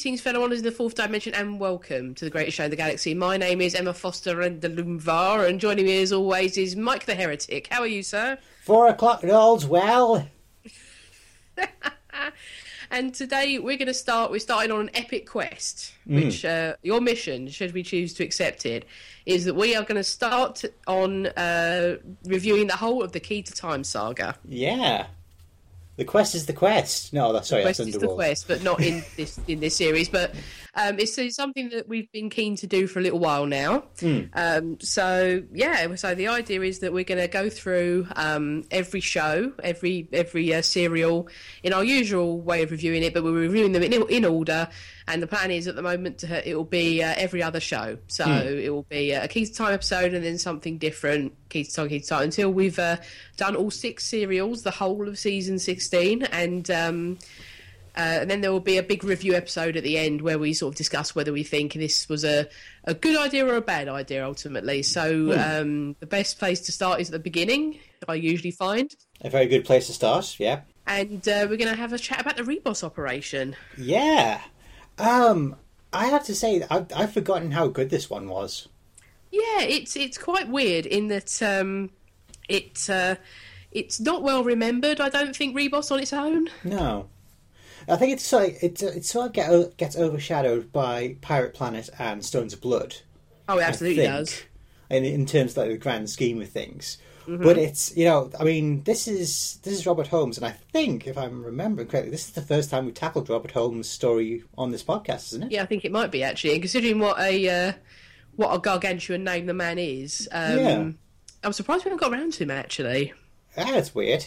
greetings, fellow wanderers in the fourth dimension, and welcome to the greatest show in the galaxy. My name is Emma Foster and the Lumvar, and joining me as always is Mike the Heretic. How are you, sir? Four o'clock rolls well. And today we're going to start. We're starting on an epic quest, which uh, your mission, should we choose to accept it, is that we are going to start on uh, reviewing the whole of the Key to Time saga. Yeah. The quest is the quest. No, that's sorry, quest that's is the quest, but not in this in this series. But um, it's, it's something that we've been keen to do for a little while now. Hmm. Um, so yeah, so the idea is that we're going to go through um, every show, every every uh, serial in our usual way of reviewing it, but we're reviewing them in, in order. And the plan is at the moment to, it will be uh, every other show. So Hmm. it will be a Key to Time episode and then something different, Key to Time, Key to Time, until we've uh, done all six serials, the whole of season 16. And. Uh, and then there will be a big review episode at the end where we sort of discuss whether we think this was a, a good idea or a bad idea ultimately. So um, the best place to start is at the beginning, I usually find. A very good place to start, yeah. And uh, we're going to have a chat about the Ribos operation. Yeah. Um, I have to say, I've, I've forgotten how good this one was. Yeah, it's it's quite weird in that um, it uh, it's not well remembered. I don't think Ribos on its own. No. I think it's like it, it sort of get, gets overshadowed by Pirate Planet and Stones of Blood. Oh, it I absolutely think, does. In, in terms of like the grand scheme of things. Mm-hmm. But it's you know I mean this is this is Robert Holmes and I think if I'm remembering correctly this is the first time we've tackled Robert Holmes' story on this podcast, isn't it? Yeah, I think it might be actually. And considering what a uh, what a gargantuan name the man is, um, Yeah. I'm surprised we haven't got around to him actually. That's weird.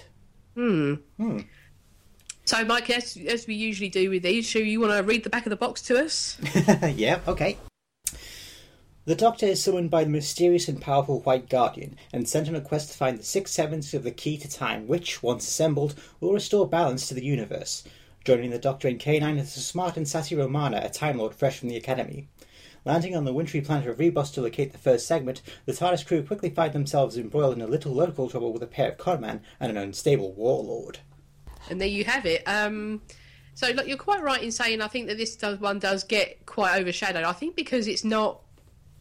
So, Mike, as, as we usually do with these, should you want to read the back of the box to us? yeah, okay. The Doctor is summoned by the mysterious and powerful White Guardian and sent on a quest to find the six sevenths of the key to time, which, once assembled, will restore balance to the universe. Joining the Doctor and K9 is the smart and sassy Romana, a Time Lord fresh from the Academy. Landing on the wintry planet of Ribos to locate the first segment, the TARDIS crew quickly find themselves embroiled in a little local trouble with a pair of conmen and an unstable warlord. And there you have it. Um, so, look, you're quite right in saying I think that this does, one does get quite overshadowed. I think because it's not,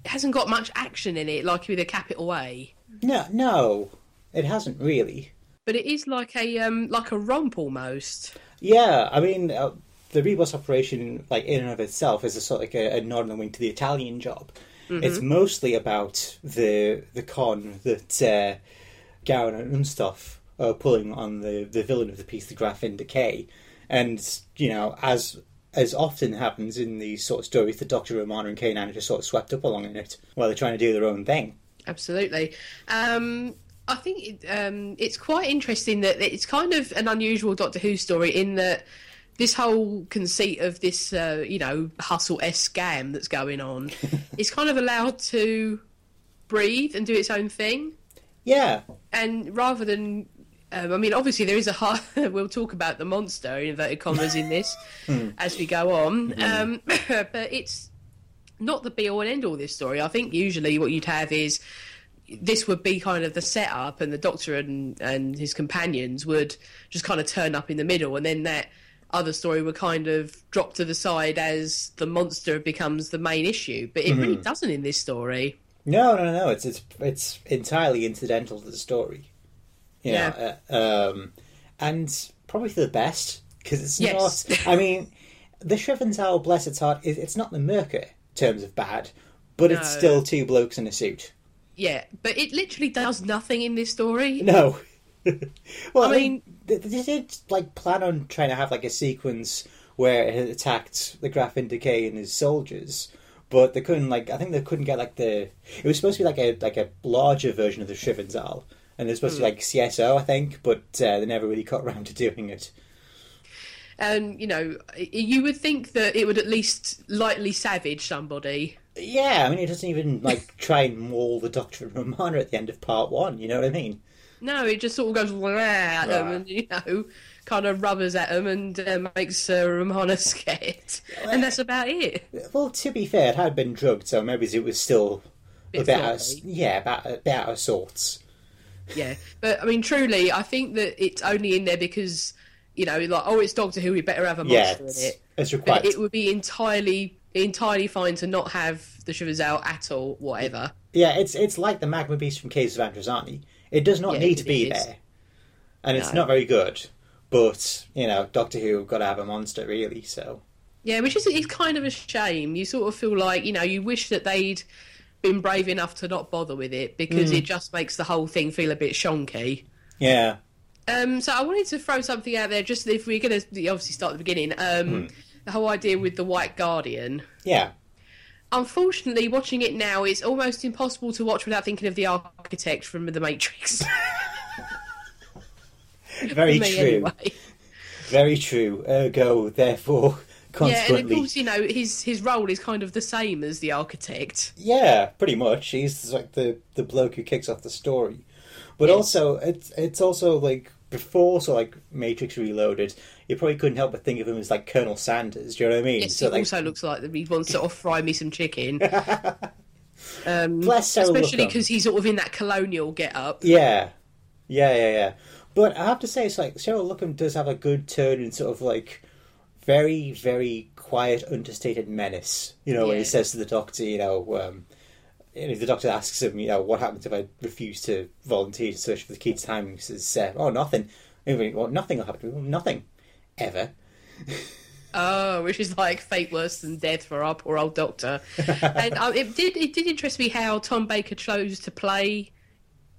it hasn't got much action in it, like with a capital A. No, no, it hasn't really. But it is like a um, like a romp almost. Yeah, I mean, uh, the Ribos operation, like in and of itself, is a sort of like a, a a wink to the Italian job. It's mostly about the the con that uh, Garron and Unstoffe are pulling on the the villain of the piece, the Graff Vynda-K, and you know, as as often happens in these sort of stories, the Doctor, Romana, and K9 are just sort of swept up along in it while they're trying to do their own thing. Absolutely. Um, I think it, um, it's quite interesting that it's kind of an unusual Doctor Who story in that this whole conceit of this, uh, you know, hustle s scam that's going on is kind of allowed to breathe and do its own thing. Yeah, And rather than, um, I mean, obviously there is a hard, we'll talk about the monster in inverted commas in this as we go on, um, but it's not the be all and end all. This story, I think, usually what you'd have is this would be kind of the setup, and the Doctor and and his companions would just kind of turn up in the middle, and then that other story would kind of drop to the side as the monster becomes the main issue. But it really doesn't in this story. No, no, no. It's it's it's entirely incidental to the story. You know, uh, um, and probably for the best because it's Yes. not. I mean, the Shrivenzale, bless its heart, is it's not the Myrka in terms of bad, but it's still two blokes in a suit. Yeah, but it literally does nothing in this story. No. well, I I mean, they, they did like plan on trying to have like a sequence where it attacked the Graff Vynda-K and his soldiers, but they couldn't like. I think they couldn't get like the. It was supposed to be like a like a larger version of the Shrivenzale, and was supposed to be like CSO, I think, but uh, they never really got around to doing it. And you know, you would think that it would at least lightly savage somebody. Yeah, I mean, it doesn't even like try and maul the Doctor and Romana at the end of part one. You know what I mean? No, it just sort of goes at them Right. and you know, kind of rubbers at them and uh, makes uh, Romana scared, and that's about it. Well, to be fair, it had been drugged, so maybe it was still a Bit bit out of, yeah, about a bit out of sorts. Yeah, but I mean, truly, I think that it's only in there because you know, like, oh, it's Doctor Who, we better have a Yeah, monster in it. It's required. It would be entirely entirely fine to not have the Shrivenzale at all, whatever. Yeah, it's it's like the magma beast from Caves of Androzani. It does not Yeah, need to be is. there, and it's not very good. But you know, Doctor Who got to have a monster, really. So Yeah, which is it's kind of a shame. You sort of feel like you know you wish that they'd been brave enough to not bother with it because Mm. it just makes the whole thing feel a bit shonky. yeah, Um, so I wanted to throw something out there, just if we're going to obviously start at the beginning. Um, The whole idea with the White Guardian. yeah, Unfortunately, watching it now, it's almost impossible to watch without thinking of the architect from The Matrix. very true, anyway. very true. Ergo, therefore, Yeah, and of course, you know his his role is kind of the same as the architect. Yeah, pretty much. He's like the the bloke who kicks off the story. But also, it's it's also like before, so like Matrix Reloaded, you probably couldn't help but think of him as like Colonel Sanders. Do you know what I mean? Yes, so he like, also looks like he wants to sort of fry me some chicken. Um, Bless especially because he's sort of in that colonial get up. yeah, yeah, yeah, yeah. But I have to say, it's like Cyril Luckham does have a good turn in sort of like very, very quiet, understated menace. You know, when he says to the doctor, you know. Um, the doctor asks him, you know, what happens if I refuse to volunteer to search for the key to time, he says, uh, "Oh, nothing. Well, nothing will happen to me. Nothing, ever." Oh, which is like fate worse than death for our poor old doctor. and uh, it did it did interest me how Tom Baker chose to play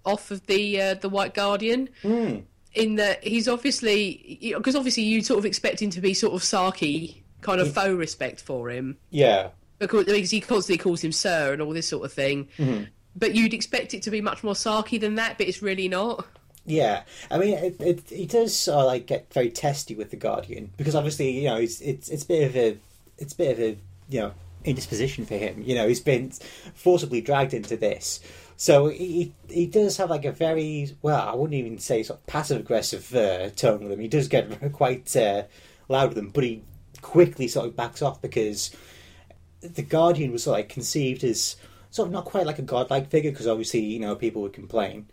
off of the uh, the White Guardian. Hmm. In that he's obviously because obviously you sort of expect him to be sort of sarky, kind of faux respect for him Yeah, because, because he constantly calls him sir and all this sort of thing. Mm-hmm. But you'd expect it to be much more sarky than that, but it's really not. yeah. I mean, it, it, he does uh, like get very testy with the Guardian because obviously, you know, it's it's it's a bit of a it's a bit of a you know indisposition for him. You know, he's been forcibly dragged into this. So he he does have like a very well, I wouldn't even say sort of passive aggressive uh, tone with him. He does get quite uh, loud with him, but he quickly sort of backs off because the Guardian was sort of like conceived as sort of not quite like a godlike figure because obviously you know people would complain,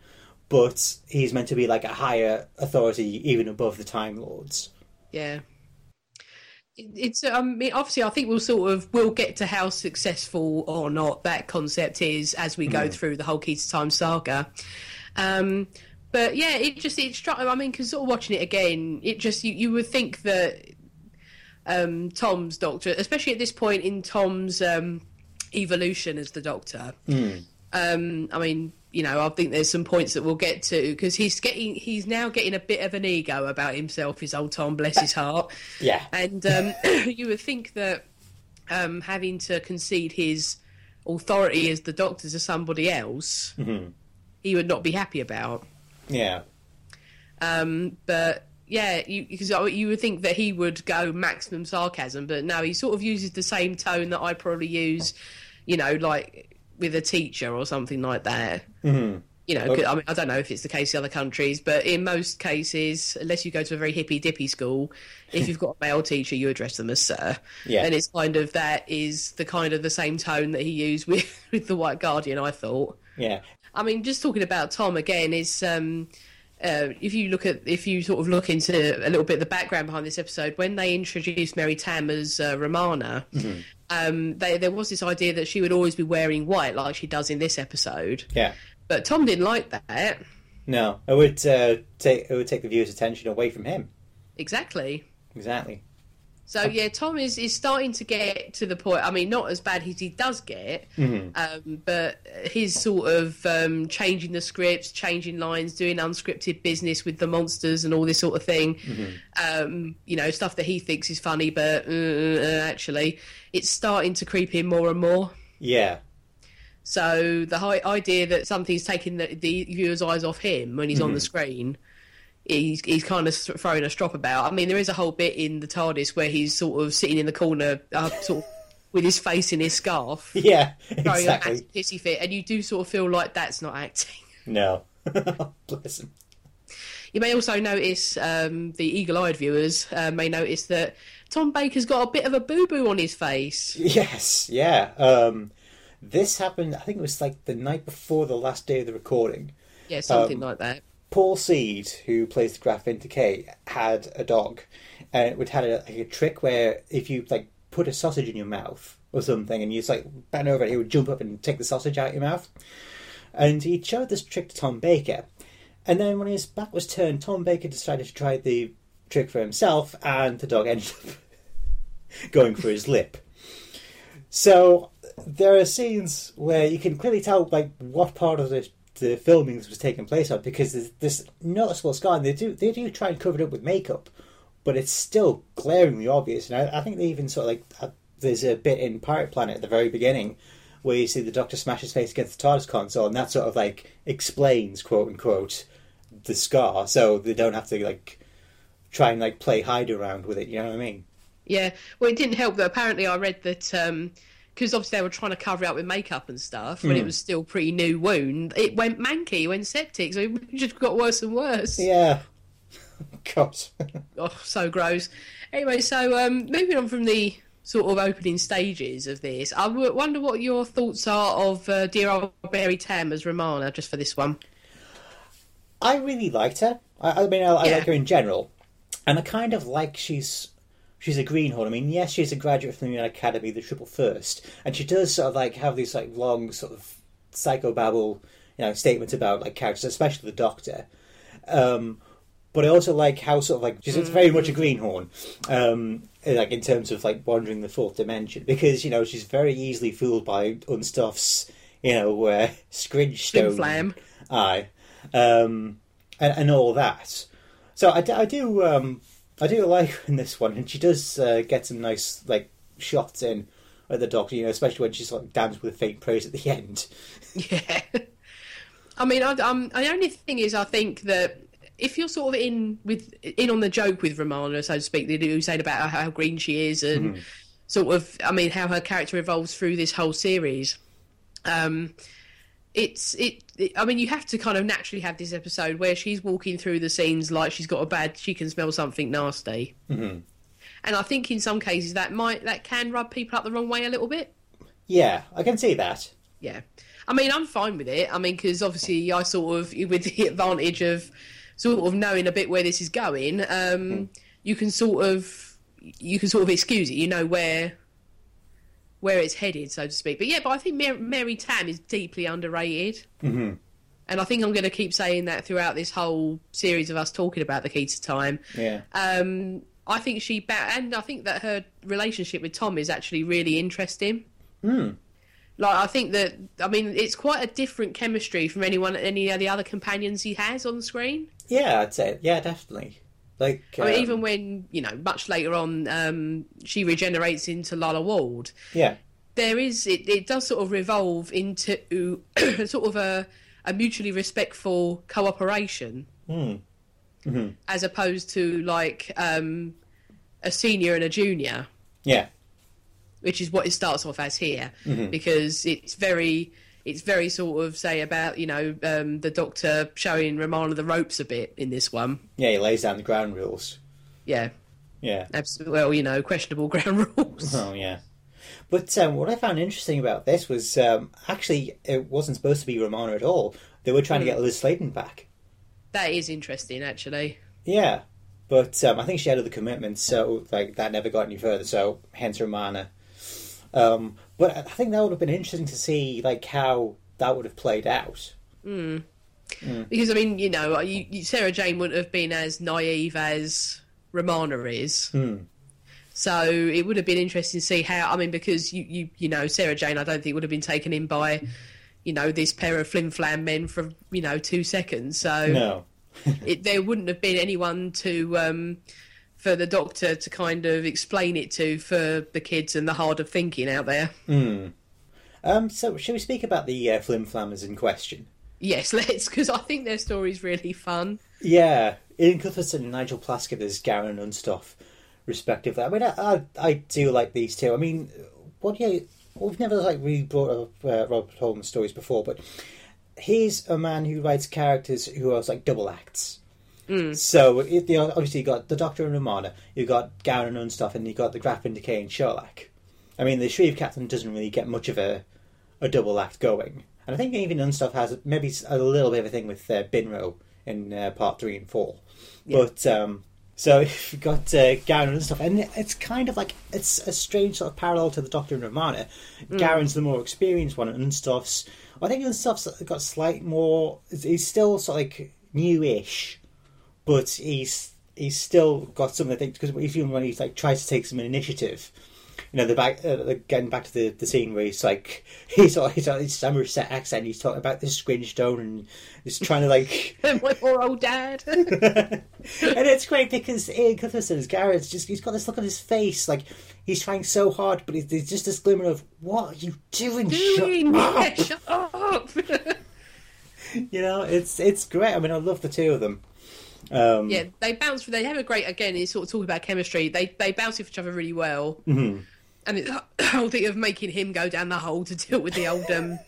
but he's meant to be like a higher authority even above the Time Lords. Yeah. It- It's. I mean, obviously, I think we'll sort of we'll get to how successful or not that concept is as we go through the whole Key to Time saga. Um, but yeah, it just it struck. I mean, because sort of watching it again, it just you, you would think that um, Tom's Doctor, especially at this point in Tom's um, evolution as the Doctor. Um, I mean, you know, I think there's some points that we'll get to because he's getting, he's now getting a bit of an ego about himself. His old Tom, bless his heart. Yeah, And um, you would think that um, having to concede his authority as the Doctor to somebody else, he would not be happy about. yeah, Um, but yeah, you, because you would think that he would go maximum sarcasm, but no, he sort of uses the same tone that I probably use, you know, like with a teacher or something like that. Mm-hmm. You know, 'cause, I mean, I don't know if it's the case in other countries, but in most cases, unless you go to a very hippy dippy school, if you've got a male teacher, you address them as sir. Yeah. And it's kind of that is the kind of the same tone that he used with, with the White Guardian, I thought. yeah, I mean, just talking about Tom again is um, uh, if you look at if you sort of look into a little bit of the background behind this episode, when they introduced Mary Tamm as uh, Romana, um, they, there was this idea that she would always be wearing white, like she does in this episode. yeah. But Tom didn't like that. No, it would uh, take it would take the viewer's attention away from him. Exactly. Exactly. So yeah, Tom is, is starting to get to the point. I mean, not as bad as he does get, um, but his sort of um, changing the scripts, changing lines, doing unscripted business with the monsters and all this sort of thing. Um, you know, stuff that he thinks is funny, but uh, uh, actually, it's starting to creep in more and more. Yeah, So the idea that something's taking the, the viewer's eyes off him when he's on the screen, he's he's kind of throwing a strop about. I mean, there is a whole bit in the TARDIS where he's sort of sitting in the corner, uh, sort of with his face in his scarf, yeah, throwing exactly. pissy fit, and you do sort of feel like that's not acting. No, bless him. You may also notice um, the eagle-eyed viewers uh, may notice that Tom Baker's got a bit of a boo-boo on his face. Yes, yeah. Um, this happened. I think it was like the night before the last day of the recording. Yeah, something Um, like that. Paul Seed, who plays the Graf K, had a dog, and it would had a, like a trick where if you like put a sausage in your mouth or something, and you just like bend over it, he would jump up and take the sausage out of your mouth. And he showed this trick to Tom Baker, and then when his back was turned, Tom Baker decided to try the trick for himself, and the dog ended up going for his lip. So there are scenes where you can clearly tell like what part of the the filming was taking place on because there's this noticeable scar, and they do they do try and cover it up with makeup, but it's still glaringly obvious. And I, I think they even sort of like uh, there's a bit in Pirate Planet at the very beginning where you see the Doctor smash his face against the TARDIS console, and that sort of like explains quote unquote the scar, so they don't have to like try and like play hide around with it. You know what I mean? Yeah. Well, it didn't help that apparently I read that. Um because obviously they were trying to cover it up with makeup and stuff when mm. it was still pretty new wound. It went manky, went septic, so it just got worse and worse. Yeah. God. oh, so gross. Anyway, so um, moving on from the sort of opening stages of this, I wonder what your thoughts are of uh, dear old Mary Tamm as Romana, just for this one. I really liked her. I, I mean, I, I like her in general, and I kind of like she's she's a greenhorn. I mean, yes, she's a graduate from the Academy, the Triple First, and she does sort of like have these like long sort of psychobabble, you know, statements about like characters, especially the Doctor. Um, but I also like how sort of like she's mm-hmm. very much a greenhorn, um, like in terms of like wandering the fourth dimension, because you know she's very easily fooled by Unstoffe's, you know, uh, Scringe Stone, Flam, aye, um, and, and all that. So I, I do um, I do like her in this one, and she does uh, get some nice like shots in at the Doctor, you know, especially when she's like damns with a faint praise at the end. Yeah, I mean, I, um, the only thing is, I think that if you're sort of in with in on the joke with Romana, so to speak, they do saying about how, how green she is and mm-hmm. sort of, I mean, how her character evolves through this whole series. Um, it's it, it, i mean you have to kind of naturally have this episode where she's walking through the scenes like she's got a bad she can smell something nasty. Mm-hmm. and i think in some cases that might that can rub people up the wrong way a little bit. Yeah i can see that. Yeah. I mean i'm fine with it. I mean because obviously i sort of with the advantage of sort of knowing a bit where this is going um, mm. you can sort of you can sort of excuse it you know where where it's headed, so to speak. But yeah, but I think Mary, Mary Tamm is deeply underrated. Mm-hmm. And I think I'm going to keep saying that throughout this whole series of us talking about the key to time. Yeah. Um, I think she, ba- and I think that her relationship with Tom is actually really interesting. Mm. Like I think that I mean it's quite a different chemistry from anyone any of the other companions he has on the screen. Yeah, I'd say yeah, definitely. Like I mean, um, even when you know, much later on, um, she regenerates into Lalla Ward. Yeah, there is it. It does sort of revolve into sort of a, a mutually respectful cooperation, mm. mm-hmm. as opposed to like um, a senior and a junior. Yeah, which is what it starts off as here, mm-hmm. because it's very it's very sort of say about you know um, the doctor showing Romana the ropes a bit in this one. Yeah, he lays down the ground rules. Yeah. Yeah. Absolutely. Well, you know, questionable ground rules. Oh yeah. But um, what I found interesting about this was um, actually it wasn't supposed to be Romana at all. They were trying mm. to get hmm. Liz Sladen back. That is interesting, actually. Yeah, but um, I think she had other commitments, so like that never got any further. So hence Romana. Um, but I think that would have been interesting to see like how that would have played out. Mm. Mm. Because I mean, you know, you, Sarah Jane wouldn't have been as naive as Romana is. Mm. So it would have been interesting to see how. I mean, because you, you, you know, Sarah Jane, I don't think would have been taken in by, you know, this pair of flim flam men for you know two seconds. So no, it, there wouldn't have been anyone to um, for the doctor to kind of explain it to for the kids and the hard of thinking out there. Mm. Um, so, shall we speak about the uh, flim flammers in question? Yes, let's, because I think their story's really fun. Yeah, Iain Cuthbertson and Nigel Plaskitt as Garron and Unstoffe, respectively. I mean, I, I, I, do like these two. I mean, what do you? We've never like really brought up uh, Robert Holmes stories before, but he's a man who writes characters who are like double acts. Mm. So it, you know, obviously you got the Doctor and Romana, you got Garron and stuff, and you got the Graff Vynda-K and Sholakh. I mean, the Shrieve Captain doesn't really get much of a a double act going, and I think even Unstoffe has maybe a little bit of a thing with uh, Binro in uh, part three and four. But um, so you've got uh, Garron and stuff, and it's kind of like it's a strange sort of parallel to the Doctor and Romana. Garron's the more experienced one, and Unstoffe's. I think Unstoffe's got slight more. He's still sort of like newish, but he's he's still got some of the things because even when he's like tries to take some initiative. You know, the back uh, getting back to the, the scene where he's like he's on he's on his Somerset accent. He's talking about the Squinch Stone and he's trying to like My poor old dad. and it's great because Iain Cuthbertson's Garrett's just he's got this look on his face like he's trying so hard, but there's just this glimmer of what are you doing? Doing? Shut up! Yeah, shut up. You know, it's it's great. I mean, I love the two of them. Um, yeah, they bounce. They have a great again. It's sort of talking about chemistry. They they bounce off each other really well. mhm. and it's the whole thing of making him go down the hole to deal with the old um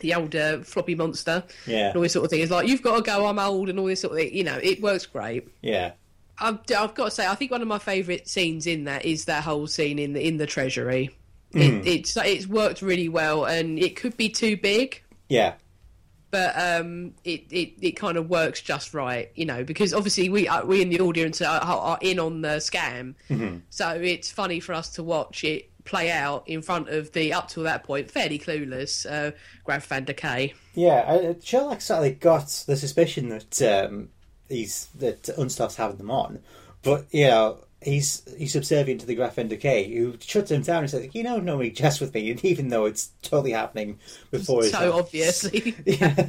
the old uh, floppy monster yeah, and all this sort of thing. It's like you've got to go. I'm old and all this sort of thing. You know, it works great. yeah, I've, I've got to say, I think one of my favourite scenes in that is that whole scene in the in the treasury. It, it's it's worked really well, and it could be too big, yeah, but um, it, it, it kind of works just right, you know, because obviously we are, we in the audience are, are in on the scam, so it's funny for us to watch it play out in front of the up till that point fairly clueless uh, Graff Vynda-K. yeah. Sholakh sort of got the suspicion that um, he's that Unstoffe's having them on, but you know. He's he's subservient to the Graff Vynda-K, who shuts him down and says, "You know, no, nobody jest with me," and even though it's totally happening before So obviously Yeah.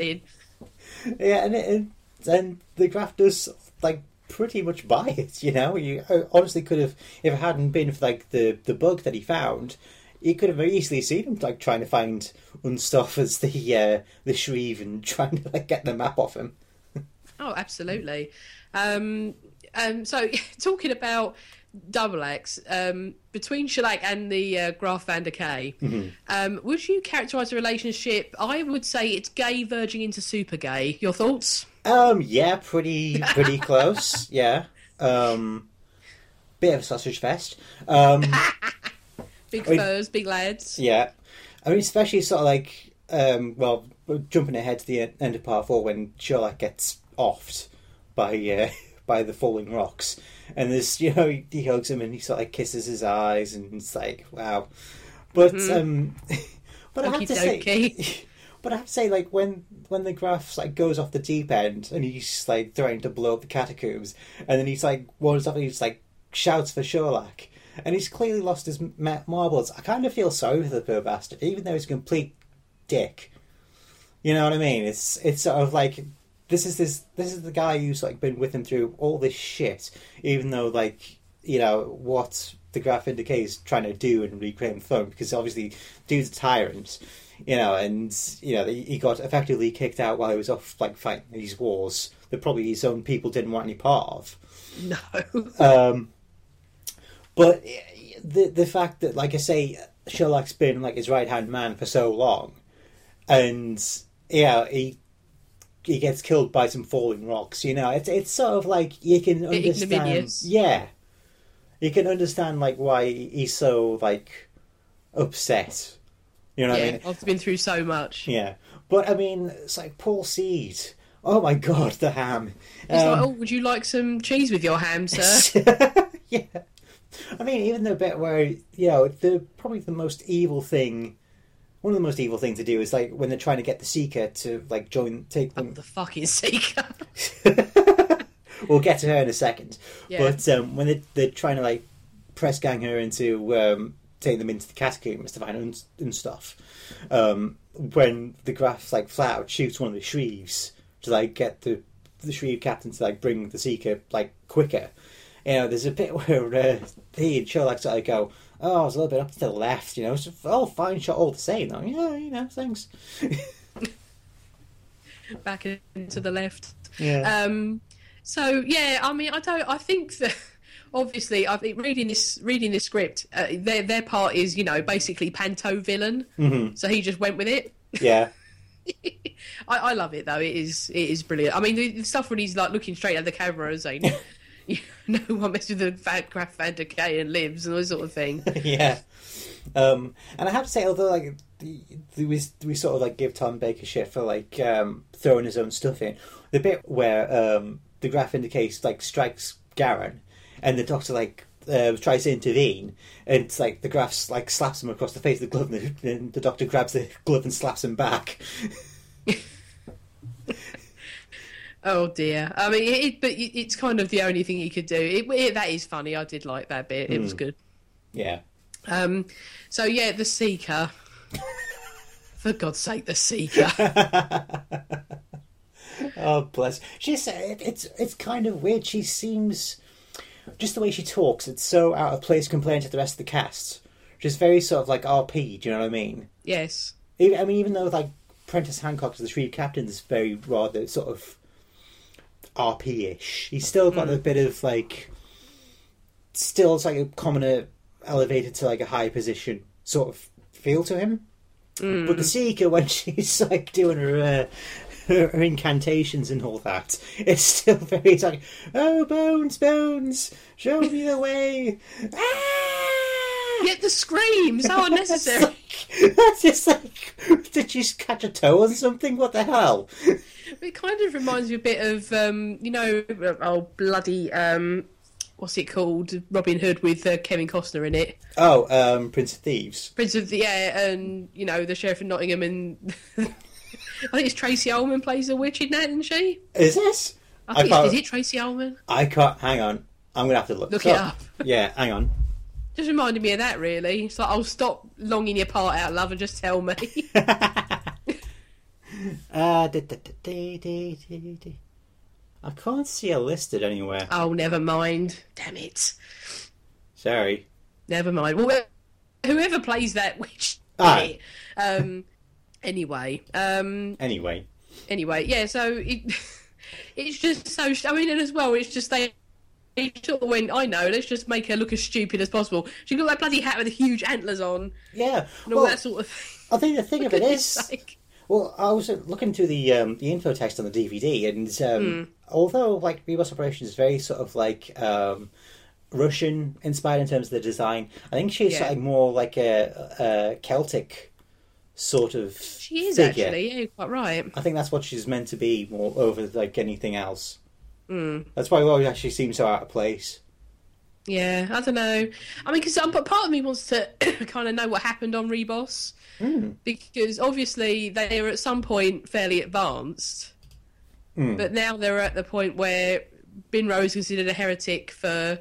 Yeah, and it, and, and the graph does like pretty much buy it. You know, you honestly could have if it hadn't been for like the the bug that he found, you could have very easily seen him like trying to find Unstoffe as the uh, the Shrieve and trying to like get the map off him. Oh, absolutely. Um, um, so, talking about Double X, um, between Sholakh and the uh, Graff Vynda-K, um, would you characterise the relationship? I would say it's gay verging into super gay. Your thoughts? Um, yeah, pretty pretty close. Yeah, um, bit of a sausage fest. Um, Big mean- furs, big lads. Yeah, I mean, especially sort of like, um, well, jumping ahead to the end of part four when Sholakh gets offed by uh, by the falling rocks, and this, you know he, he hugs him and he sort of kisses his eyes, and it's like wow. But um, but I have to say, but I have to say, like when when the graph like goes off the deep end and he's like threatening to blow up the catacombs, and then he's like wanders off and he's like shouts for Sholakh, and he's clearly lost his ma- marbles. I kind of feel sorry for the poor bastard, even though he's a complete dick. You know what I mean? It's it's sort of like this is this this is the guy who's like been with him through all this shit, even though like you know what the graph indicates trying to do and reclaim throne because obviously dude's a tyrant, you know, and you know he he got effectively kicked out while he was off like fighting these wars that probably his own people didn't want any part of. No. Um, but the the fact that, like I say, Sholakh's been like his right hand man for so long, and yeah, he he gets killed by some falling rocks. You know, it's it's sort of like you can understand. Yeah, you can understand like why he's so like upset. You know what I mean? I've been through so much. Yeah, but I mean, it's like Paul Seed. Oh my god, the ham. It's Um, like, oh, would you like some cheese with your ham, sir? yeah. I mean, even the bit where you know the probably the most evil thing, one of the most evil things to do is like when they're trying to get the seeker to like join, take them. What the fucking seeker. we'll get to her in a second, Yeah. but um, when they, they're trying to like press gang her into um, taking them into the catacombs to find and, and stuff, um, when the Graf like flat out shoots one of the Shrieves to like get the the Shrieve captain to like bring the seeker like quicker. You know, there's a bit where uh, he and Sholakh sort of go, "Oh, it's a little bit up to the left," you know. It's oh, fine shot all the same. though. yeah, you know, thanks. Back into the left. Yeah, Um, so yeah, I mean, I don't. I think that obviously, I think reading this reading this script, uh, their their part is you know basically panto villain. Mhm. So he just went with it. yeah, I, I love it though. It is it is brilliant. I mean, the, the stuff when he's like looking straight at the camera and saying, "You know, one messes with the Graf van der and lives" and all sort of thing. yeah. Um, and I have to say, although like we we sort of like give Tom Baker shit for like um, throwing his own stuff in. The bit where um, the graph indicates like strikes Garron, and the doctor like uh, tries to intervene, and it's like the graph like slaps him across the face of the glove, and the, and the doctor grabs the glove and slaps him back. Oh dear. I mean, it, but it's kind of the only thing he could do. It, it, that is funny. I did like that bit. It mm. was hmm. good. Yeah. Um. So yeah, the Seeker. For God's sake, the Seeker. oh bless. She's it's it's kind of weird. She seems just the way she talks. It's so out of place compared to the rest of the cast. She's very sort of like RP. Do you know what I mean? Yes. I mean, even though like Prentis Hancock the Shrieve Captain is very rather sort of RP-ish. He's still got mm. a bit of like, still it's like a commoner elevated to like a high position sort of feel to him. Mm. But the Seeker, when she's like doing her, uh, her, her incantations and all that, it's still very it's like, oh bones, bones, show me the way. Ah! Yet the screams, how unnecessary. That's just like, did you catch a toe on something? What the hell? It kind of reminds me a bit of, um, you know, oh bloody, um, what's it called? Robin Hood with uh, Kevin Costner in it. Oh, um, Prince of Thieves. Prince of the yeah, and you know the sheriff of Nottingham, and I think it's Tracey Ullman plays a witch in that, isn't she? Is this? I think I is it Tracey Ullman? I can't. Hang on, I'm gonna have to look. Look it up. yeah, hang on. Just reminded me of that, really. So like, I'll stop longing your part out, love, and just tell me. uh, I can't see it listed anywhere. Oh, never mind. Damn it. Sorry. Never mind. Well, whoever plays that which. Ah. Um, anyway. Um, anyway. Anyway, yeah, so it, it's just so. I mean, and as well, it's just they he sort of went, I know, let's just make her look as stupid as possible. She got that bloody hat with the huge antlers on. Yeah. And all well, that sort of thing. I think the thing of it is. Sake. Well, I was looking through the um, the info text on the DVD, and um, mm. although like Ribos Operation is very sort of like um, Russian inspired in terms of the design, I think she's yeah. like more like a, a, Celtic sort of. She is figure. actually, yeah, quite right. I think that's what she's meant to be more over like anything else. Mm. That's why it actually seems so out of place. Yeah, I don't know. I mean, because um, part of me wants to kind of know what happened on Ribos, mm. because obviously they were at some point fairly advanced, mm. but now they're at the point where Binro is considered a heretic for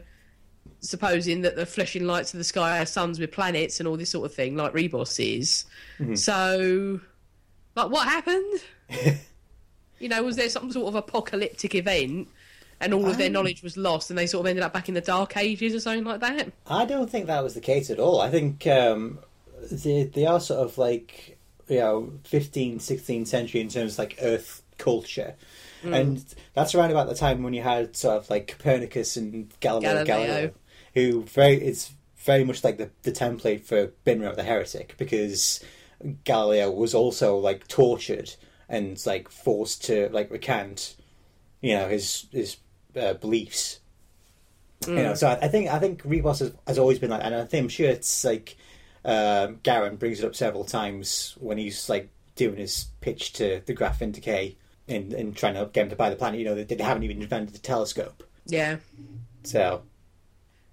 supposing that the flashing lights of the sky are suns with planets and all this sort of thing, like Ribos is. Mm-hmm. So, like, what happened? You know, was there some sort of apocalyptic event and all of their knowledge was lost and they sort of ended up back in the dark ages or something like that? I don't think that was the case at all. I think um, they, they are sort of like, you know, 15th, 16th century in terms of like Earth culture. Mm. And that's around about the time when you had sort of like Copernicus and Galileo, Galileo. Galileo who very it's very much like the, the template for Binro the heretic because Galileo was also like tortured and like forced to like recant, you know, his his uh, beliefs. Mm. You know, so I, I, think I think Ribos has, has, always been like, and I think I'm sure it's like um, Garron brings it up several times when he's like doing his pitch to the Graff Vynda-K in in trying to get him to buy the planet. You know, they, they haven't even invented the telescope. Yeah. So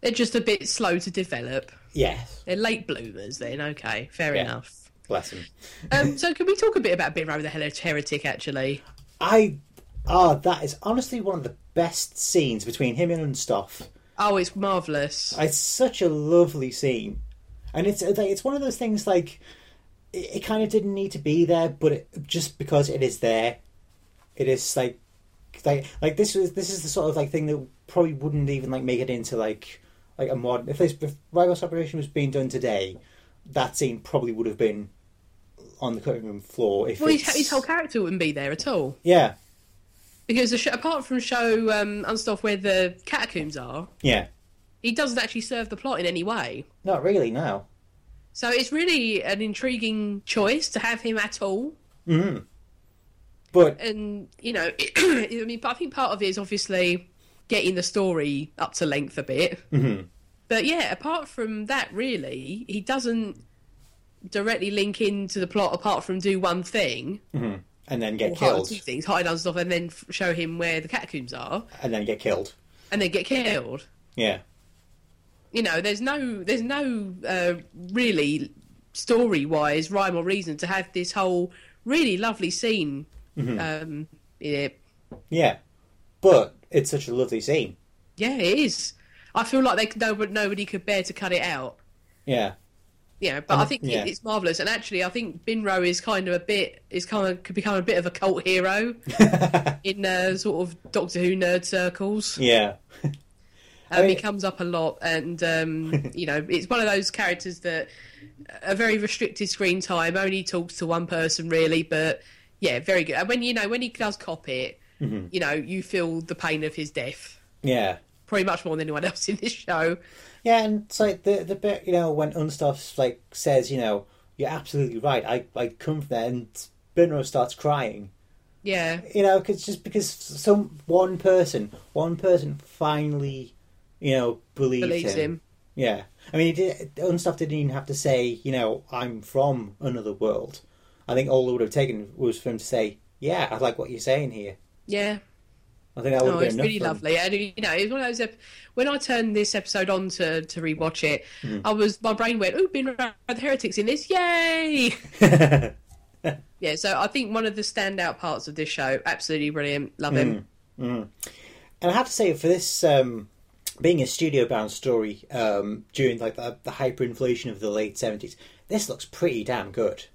they're just a bit slow to develop. Yes. They're late bloomers then, okay, fair yeah. enough. Bless him. um, so, can we talk a bit about Binro the Heretic, actually? I. Oh, that is honestly one of the best scenes between him and Unstoffe. Oh, it's marvellous. It's such a lovely scene. And it's uh, it's one of those things like. It, it kind of didn't need to be there, but it, just because it is there, it is like. Like, like this is this is the sort of like thing that probably wouldn't even like make it into like like a modern if this if Ribos Operation was being done today, that scene probably would have been on the cutting room floor. If well, his, his, whole character wouldn't be there at all. Yeah, because show, apart from show um, and stuff where the catacombs are, yeah, he doesn't actually serve the plot in any way. Not really, no. So it's really an intriguing choice to have him at all. Mm. But and you know, I mean, but I think part of it is obviously getting the story up to length a bit. Mm-hmm. But yeah, apart from that, really, he doesn't directly link into the plot apart from do one thing and then get killed, things, hide other stuff, and then f- show him where the catacombs are, and then get killed. and then get killed. Yeah, You know, there's no there's no uh, really story wise rhyme or reason to have this whole really lovely scene um, in it. yeah, but it's such a lovely scene. Yeah, it is. I feel like they could, nobody, nobody could bear to cut it out. Yeah, You know, but And I think yeah. it, it's marvelous. And actually, I think Binro is kind of a bit is kind of could become a bit of a cult hero in uh, sort of Doctor Who nerd circles. yeah, Um, mean- he comes up a lot, and um, you know, it's one of those characters that a very restricted screen time, only talks to one person really, but yeah, very good. And when you know when he does cop it, Mm-hmm. you know, you feel the pain of his death yeah. probably much more than anyone else in this show. Yeah, and it's like the the bit you know when Unstoffe like says you know you're absolutely right. I I come from there, and Binro starts crying. Yeah, You know, cause just because some one person, one person finally, you know, believed believes him. him. Yeah, I mean, he did, Unstoffe didn't even have to say, you know, I'm from another world. I think all it would have taken was for him to say, "Yeah, I like what you're saying here." Yeah, I think that would Oh, it's really lovely, and you know, it's one of those. When I turned this episode on to to rewatch it, I was my brain went, "Oh, been around the heretics in this, yay!" yeah, so I think one of the standout parts of this show, absolutely brilliant, love him. And I have to say, for this um, being a studio-bound story um, during like the, the hyperinflation of the late seventies, this looks pretty damn good.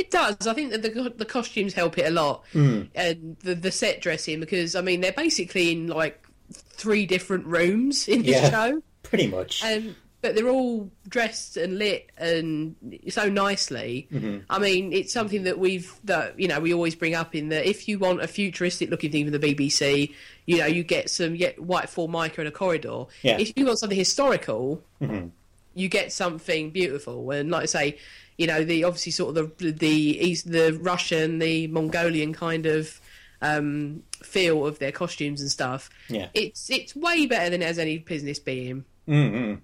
It does. I think that the the costumes help it a lot, mm. and the the set dressing because I mean they're basically in like three different rooms in this Yeah. show. Pretty much. Um, but they're all dressed and lit and so nicely. Mm-hmm. I mean, it's something that we've that you know we always bring up in that if you want a futuristic looking thing from the BBC, you know, you get some you get white formica in a corridor. Yeah. If you want something historical, mm-hmm. you get something beautiful. And like I say, you know, the obviously sort of the the east, the Russian, the Mongolian kind of um, feel of their costumes and stuff. Yeah. It's it's way better than it has any business being. I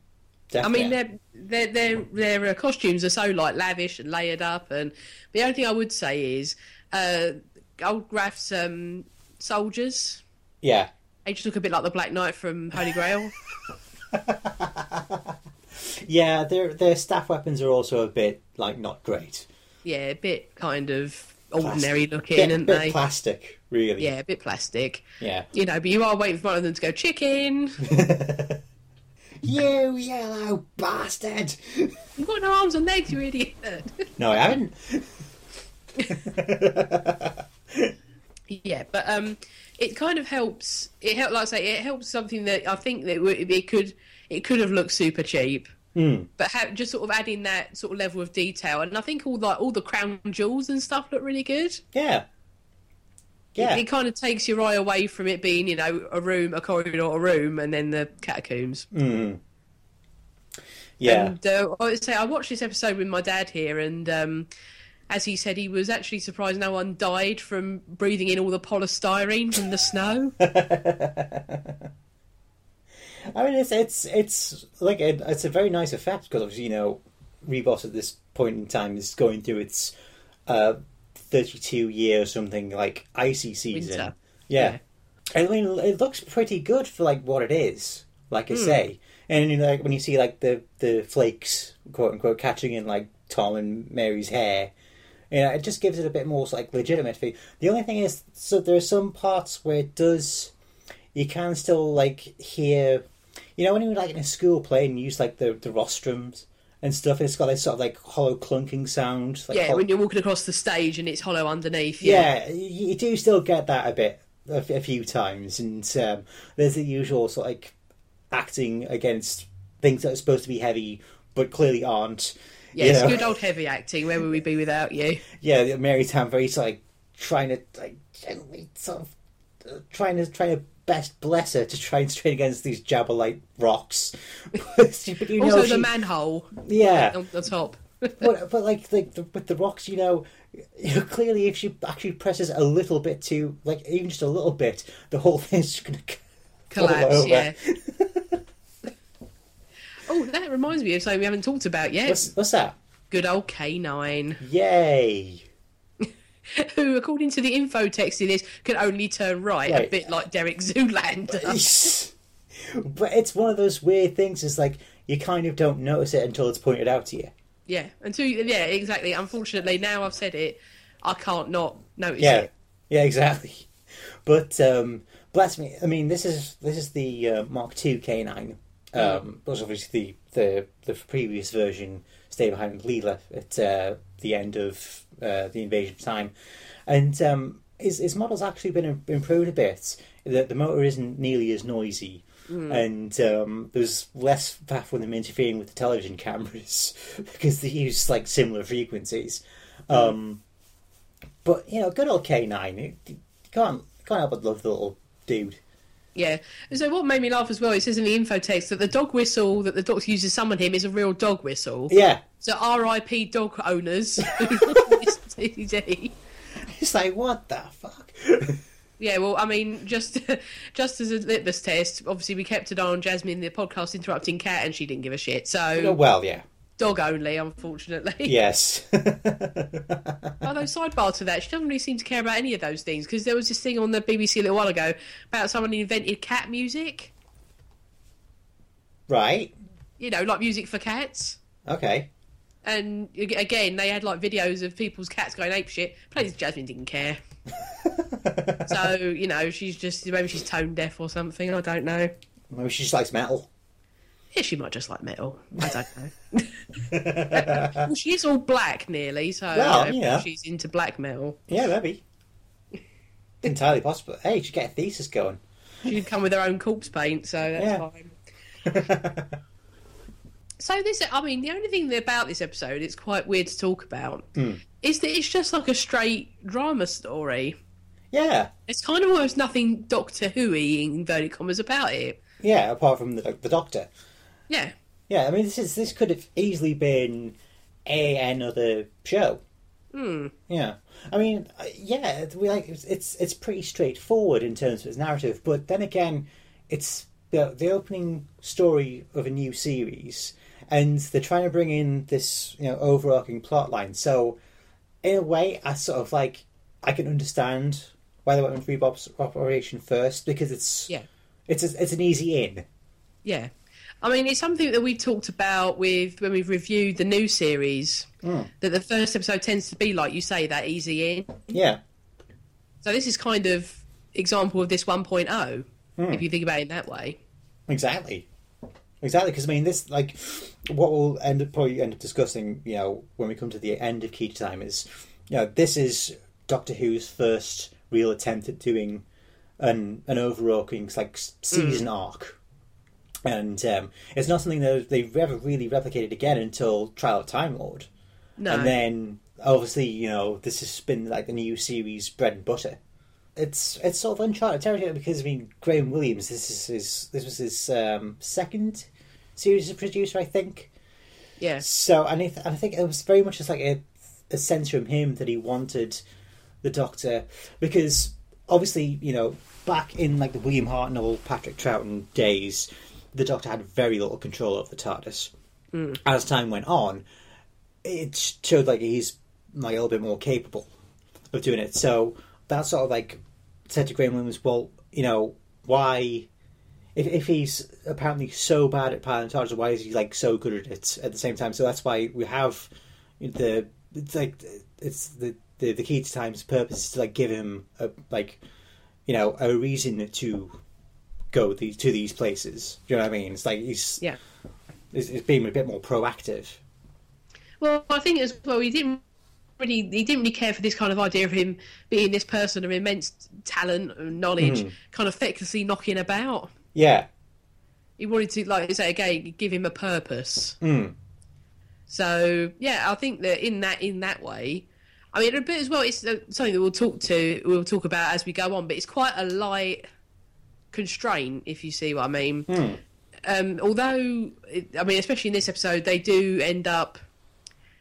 Definitely. mean, their their their their uh, costumes are so like lavish and layered up, and the only thing I would say is, uh, old Graf's um, soldiers. yeah. They just look a bit like the Black Knight from Holy Grail. Yeah, their their staff weapons are also a bit like not great. yeah, a bit kind of ordinary looking, bit, aren't bit they? plastic, really. yeah, a bit plastic. Yeah. You know, but you are waiting for one of them to go chicken. You yellow bastard! You've got no arms and legs, you idiot. No, I haven't. Yeah, but um, it kind of helps. It help, like I say, it helps something that I think that it could it could have looked super cheap, but ha- just sort of adding that sort of level of detail, and I think all the all the crown jewels and stuff look really good. Yeah. Yeah. It, it kind of takes your eye away from it being, you know, a room, a corridor, a room, and then the catacombs. yeah. And uh, I would say I watched this episode with my dad here, and um, as he said, he was actually surprised no one died from breathing in all the polystyrene from the snow. I mean, it's it's it's like a, it's a very nice effect because obviously you know, Ribos at this point in time is going through its uh, thirty-two year or something like icy season. Winter. Yeah. I mean, it looks pretty good for like what it is. Like I Hmm. say, and you know, like when you see like the the flakes, quote unquote, catching in like Tom and Mary's hair. You know, it just gives it a bit more like legitimate feel. The only thing is, so there are some parts where it does, you can still like hear, you know, when you're like in a school play and you use like the the rostrums and stuff, and it's got this sort of like hollow clunking sound. Like yeah, when you're walking across the stage and it's hollow underneath. yeah, you, you do still get that a bit a, a few times, and um, there's the usual sort of like acting against things that are supposed to be heavy but clearly aren't. Yeah, it's know? good old heavy acting. Where would we be without you? yeah, Mary Tamm very sort of like trying to like gently sort of uh, trying to trying to best bless her to try and strain against these jabberlite rocks. but you know, also, she- the manhole yeah, on the top. but but like like the, with the rocks, you know, you know, clearly if she actually presses a little bit too, like even just a little bit, the whole thing's just gonna Collapse, yeah. oh, that reminds me of something we haven't talked about yet. What's what's that? good old K9, Yay! who, according to the info text in this, can only turn right, a bit like Derek Zoolander. but it's one of those weird things. It's like you kind of don't notice it until it's pointed out to you. yeah, until yeah, exactly. Unfortunately, now I've said it, I can't not notice Yeah, it. yeah, exactly. But um, bless me. I mean, this is this is the uh, Mark II K9. Um, was obviously the, the the previous version stay behind Leela at uh, the end of uh, the invasion of time, and um, his his model's actually been improved a bit. The the motor isn't nearly as noisy. And um, there's less faff with them interfering with the television cameras because they use like similar frequencies. Um, but you know, good old K9. Can't can't help but love the little dude. Yeah. So what made me laugh as well, it says in the info text that the dog whistle that the doctor uses to summon him is a real dog whistle. Yeah, So R.I.P. dog owners. It's like what the fuck. yeah, well, I mean, just just as a litmus test, obviously we kept an eye on Jasmine, the podcast interrupting cat, and she didn't give a shit. Oh, So well, yeah, dog only, unfortunately. yes, oh, Although sidebar to that, she doesn't really seem to care about any of those things because there was this thing on the BBC a little while ago about someone who invented cat music. right, You know, like music for cats. okay, And again, they had like videos of people's cats going ape shit. Plays Jasmine didn't care. so you know, she's just maybe she's tone deaf or something. I don't know. maybe she just likes metal. Yeah, she might just like metal. I don't know. well, she is all black nearly, so Well, you know, yeah. she's into black metal. Yeah, maybe. Entirely possible. Hey, should get a thesis going. She'd come with her own corpse paint, so that's Yeah. fine. So this, I mean, the only thing about this episode, it's quite weird to talk about, Hmm. is that it's just like a straight drama story. Yeah, It's kind of almost nothing Doctor Who-y in inverted commas about it. yeah. Apart from the the Doctor. Yeah, Yeah, I mean, this is this could have easily been a another show. Hmm. Yeah, I mean, uh, yeah, we like it's, it's it's pretty straightforward in terms of its narrative, but then again, it's the the opening story of a new series, and they're trying to bring in this you know overarching plot line. So, in a way, I sort of like I can understand why they went with Ribos operation first because it's yeah, it's a, it's an easy in. yeah. I mean, it's something that we've talked about with when we've reviewed the new series. That the first episode tends to be like you say that easy in. Yeah, So this is kind of example of this 1.0 Hmm. if you think about it that way. Exactly. Exactly, because I mean, this like what we'll end up probably end up discussing. You know, when we come to the end of Key Time is, you know, this is Doctor Who's first real attempt at doing an an overarching like s- season arc, and um, it's not something that they've ever really replicated again until Trial of Time Lord, No, and then obviously you know this has been like the new series bread and butter. It's it's sort of uncharted territory because I mean Graham Williams. This is his this was his um, second series producer, I think. yeah, So and I, th- and I think it was very much just like a, a sense from him that he wanted the Doctor because obviously you know back in like the William Hartnell, Patrick Troughton days, the Doctor had very little control over the TARDIS. Hmm. As time went on, it showed like he's like a little bit more capable of doing it. So that sort of like said to Graham Williams, well, you know, why if if he's apparently so bad at TARDIS, why is he like so good at it at the same time? So that's why we have the it's like it's the the, the key to time's purpose is to like give him a like you know a reason to go these to these places. Do you know what I mean? It's like he's yeah. it's, it's being a bit more proactive. Well, I think as well, he didn't really he didn't really care for this kind of idea of him being this person of immense talent and knowledge, Hmm. kind of fecklessly knocking about. Yeah. He wanted to, like I say again, give him a purpose. Mm. So yeah, I think that in that in that way, I mean, a bit as well. It's uh, something that we'll talk to we'll talk about as we go on, but it's quite a light constraint, if you see what I mean. Um, although, I mean, especially in this episode, they do end up.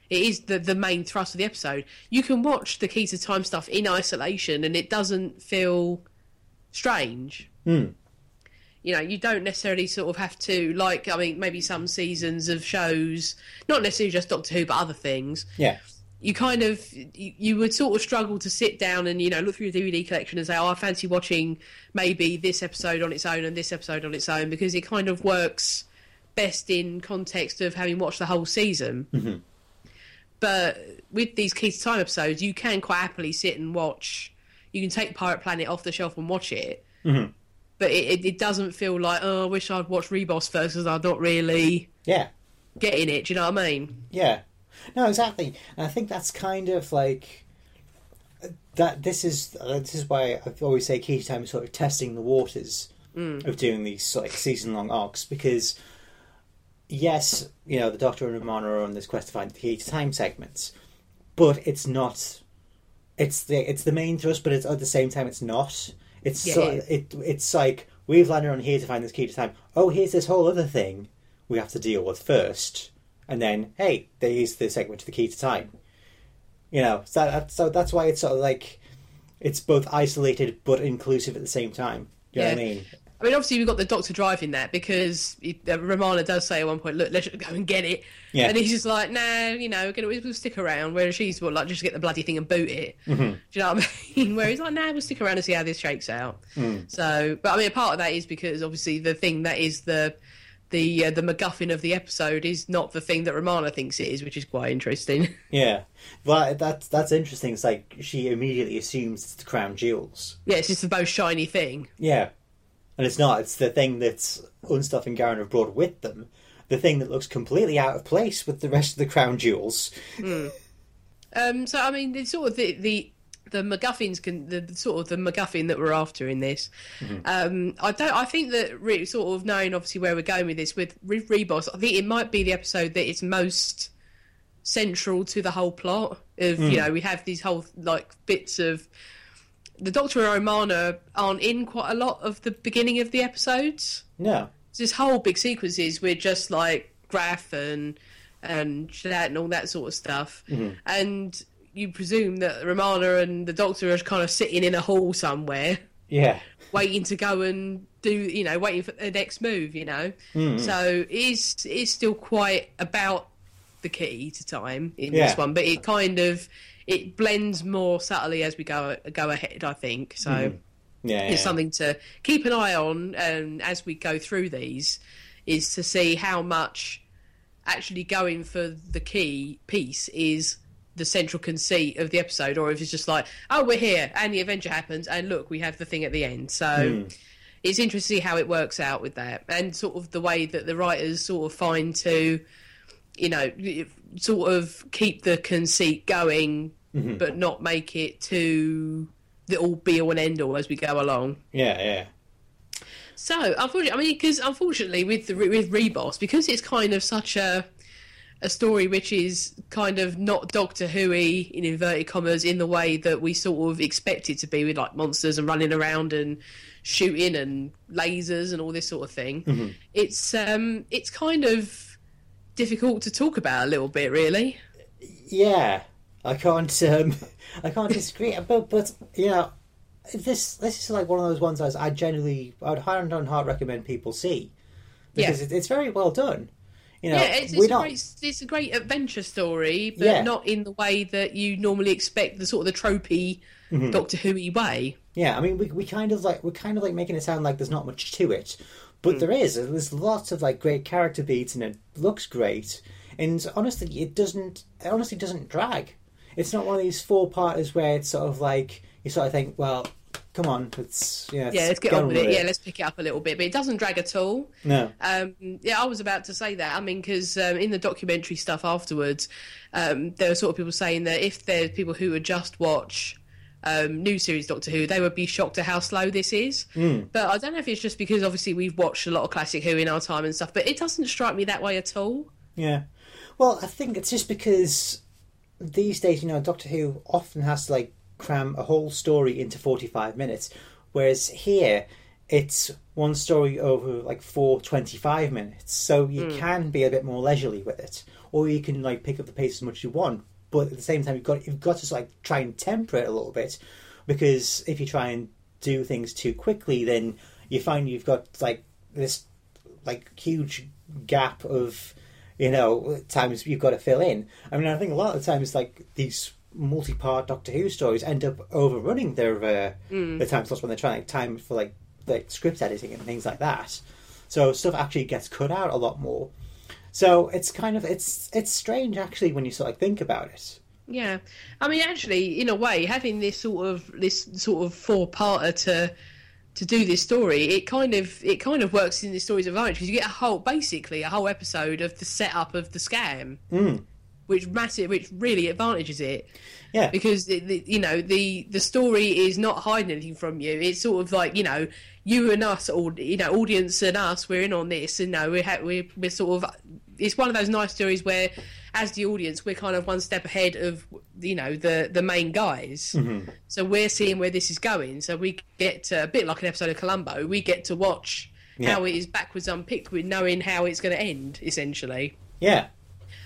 It is the the main thrust of the episode. You can watch the Key to Time stuff in isolation, and it doesn't feel strange. Mm. You know, you don't necessarily sort of have to like. I mean, maybe some seasons of shows, not necessarily just Doctor Who, but other things. Yeah. You kind of you, you would sort of struggle to sit down and you know look through your DVD collection and say, "Oh, I fancy watching maybe this episode on its own and this episode on its own," because it kind of works best in context of having watched the whole season. Mm-hmm. But with these Key to Time episodes, you can quite happily sit and watch. You can take Pirate Planet off the shelf and watch it. Mhm. But it, it, doesn't feel like, oh, I wish I'd watched Ribos first because I'm not really Yeah. getting it. Do you know what I mean? Yeah. No, exactly. And I think that's kind of like that. This is uh, this is why I always say Key Time is sort of testing the waters of doing these like season long arcs because yes, you know the Doctor and Romana are on this quest to find the Key to Time segments, but it's not. It's the it's the main thrust, but it's at the same time it's not. It's Yeah, so, it- it it's like we've landed on here to find this key to time. Oh, here's this whole other thing we have to deal with first, and then hey, there's the segment to the key to time. You know, so that, so that's why it's sort of like it's both isolated but inclusive at the same time. Do you know what I mean? I mean, obviously, we've got the Doctor driving that because it, uh, Romana does say at one point, "Look, let's go and get it," Yeah. and he's just like, "No, you know, we're gonna we'll stick around." Whereas she's well, like, just get the bloody thing and boot it. Mm-hmm. Do you know what I mean? Where he's like, "No, we'll stick around and see how this shakes out." Mm. So, but I mean, a part of that is because obviously the thing that is the the uh, the MacGuffin of the episode is not the thing that Romana thinks it is, which is quite interesting. Yeah, well, that's that's interesting. It's like she immediately assumes it's the crown jewels. yeah, it's just the most shiny thing. Yeah, and it's not. It's the thing that's Unstoffe and Garron have brought with them. The thing that looks completely out of place with the rest of the crown jewels. Um, so I mean, it's sort of the the the MacGuffins can the, sort of the MacGuffin that we're after in this. Um, I don't. I think that re- sort of knowing obviously where we're going with this with Re- Ribos, I think it might be the episode that is most central to the whole plot. Of you know, we have these whole like bits of the Doctor and Romana aren't in quite a lot of the beginning of the episodes No. this whole big sequences with just like Graff and and Shadat and all that sort of stuff, mm-hmm. and you presume that Romana and the Doctor are kind of sitting in a hall somewhere, Yeah. waiting to go and do, you know, waiting for the next move, you know. Mm-hmm. So it is it is still quite about the key to time in Yeah. this one, but it kind of it blends more subtly as we go go ahead. I think so Yeah. is something to keep an eye on um, as we go through these is to see how much actually going for the key piece is the central conceit of the episode or if it's just like oh we're here and the adventure happens and look we have the thing at the end so it's interesting to see how it works out with that and sort of the way that the writers sort of find to you know sort of keep the conceit going but not make it too the all be all and end all as we go along Yeah. Yeah. so, unfortunately, I mean, because unfortunately, with the with Ribos, because it's kind of such a a story which is kind of not Doctor Who in inverted commas in the way that we sort of expect it to be with like monsters and running around and shooting and lasers and all this sort of thing. It's um it's kind of difficult to talk about a little bit, really. Yeah. I can't. Um, I can't disagree. But but you know, this this is like one of those ones I, I generally I would hand on heart recommend people see because Yeah. it, it's very well done. You know, yeah, it's, it's, a not. great, it's a great adventure story, but Yeah. not in the way that you normally expect the sort of the tropey Mm-hmm. Doctor Who way. Yeah, I mean, we we kind of like we're kind of like making it sound like there's not much to it, but there is. There's lots of like great character beats, and it looks great. And honestly, it doesn't. It honestly doesn't drag. It's not one of these four parters where it's sort of like you sort of think, well, come on, let's yeah, Yeah, let's get on with it. Yeah, let's pick it up a little bit, but it doesn't drag at all. no, Um, yeah, I was about to say that. I mean, because um, in the documentary stuff afterwards, um, there were sort of people saying that if there's people who would just watch um, new series Doctor Who, they would be shocked at how slow this is. But I don't know if it's just because obviously we've watched a lot of classic Who in our time and stuff, but it doesn't strike me that way at all. yeah. Well, I think it's just because these days, you know, Doctor Who often has to like cram a whole story into forty-five minutes, whereas here it's one story over like four 25 minutes so you can be a bit more leisurely with it or you can like pick up the pace as much as you want but at the same time you've got you've got to like try and temper it a little bit because if you try and do things too quickly then you find you've got like this like huge gap of you know times you've got to fill in. I mean, I think a lot of the times like these multi-part Doctor Who stories end up overrunning their uh, Mm. the time slots when they're trying to time for like like script editing and things like that. So stuff actually gets cut out a lot more. So it's kind of it's it's strange actually when you sort of think about it. Yeah, I mean, actually, in a way, having this sort of this sort of four-parter to to do this story, it kind of it kind of works in the story's advantage because you get a whole, basically, a whole episode of the setup of the scam, Mm. which massive, which really advantages it Yeah. because the, the, you know the the story is not hiding anything from you. It's sort of like you know you and us, or you know, audience and us, we're in on this, and no, we're ha- we're, we're sort of. It's one of those nice stories where, as the audience, we're kind of one step ahead of you know the the main guys. So we're seeing where this is going. So we get to, a bit like an episode of Columbo. We get to watch Yeah. how it is backwards unpicked, with knowing how it's going to end, essentially Yeah.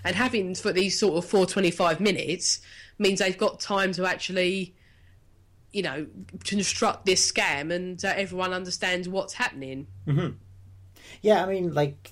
and having for these sort of 425 minutes means they've got time to actually you know construct this scam and uh, everyone understands what's happening Yeah, I mean, like,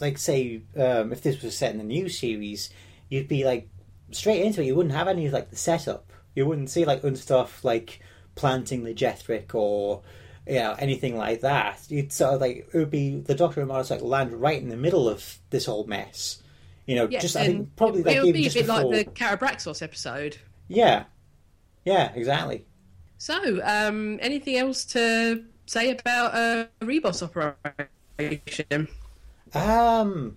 like say, um, if this was set in the new series, you'd be like straight into it. You wouldn't have any of like the setup. You wouldn't see like stuff like planting the Jethrik or you know anything like that. You'd sort of like it would be the Doctor and Mars like land right in the middle of this whole mess. You know, yes just I think probably it, like it would be a bit before. like the Karabraxos episode Yeah, yeah, exactly. so um anything else to say about uh, Ribos operation Um,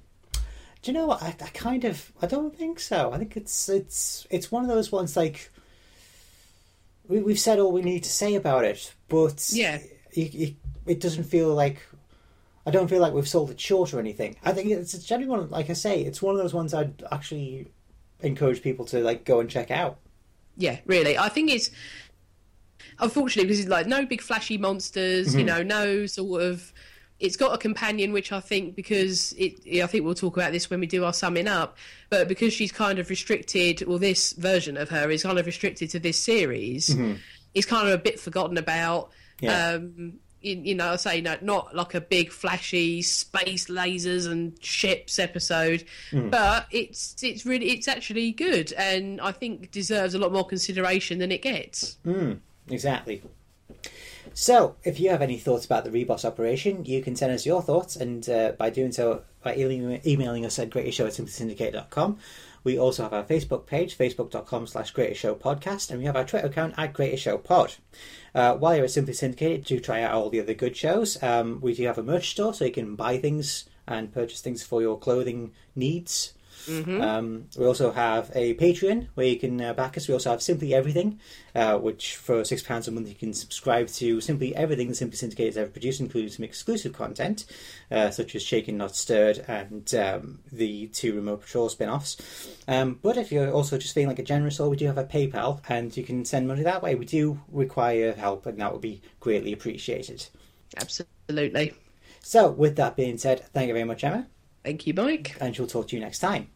do you know what? I, I kind of I don't think so. I think it's it's it's one of those ones like we, we've said all we need to say about it, but Yeah. it, it, it doesn't feel like I don't feel like we've sold it short or anything. I think it's, it's generally one like I say, it's one of those ones I'd actually encourage people to like go and check out. yeah really i think it's unfortunately because it's like no big flashy monsters you know no sort of it's got a companion which i think because it i think we'll talk about this when we do our summing up but because she's kind of restricted or this version of her is kind of restricted to this series mm-hmm. it's kind of a bit forgotten about Yeah. um you, you know, I say no, not like a big flashy space lasers and ships episode, mm. but it's it's really it's actually good, and I think deserves a lot more consideration than it gets. Mm, exactly. So, if you have any thoughts about the Ribos operation, you can send us your thoughts, and uh, by doing so, by emailing us at greatestshow at simplysyndicate.com. We also have our Facebook page, facebook.com slash greatest show podcast, and we have our Twitter account at greatest show pod. Uh, while you're at Simply Syndicated, do try out all the other good shows. Um, we do have a merch store, so you can buy things and purchase things for your clothing needs. Um, we also have a Patreon where you can uh, back us. We also have Simply Everything, uh, which for six pounds a month you can subscribe to Simply Everything that Simply Syndicate has ever produced, including some exclusive content uh, such as Shaken Not Stirred and um, the two Remote Patrol spin-offs. Um, but if you're also just feeling like a generous soul, we do have a PayPal, and you can send money that way. We do require help, and that would be greatly appreciated. Absolutely. So, with that being said, thank you very much, Emma, Thank you, Mike. and she'll talk to you next time.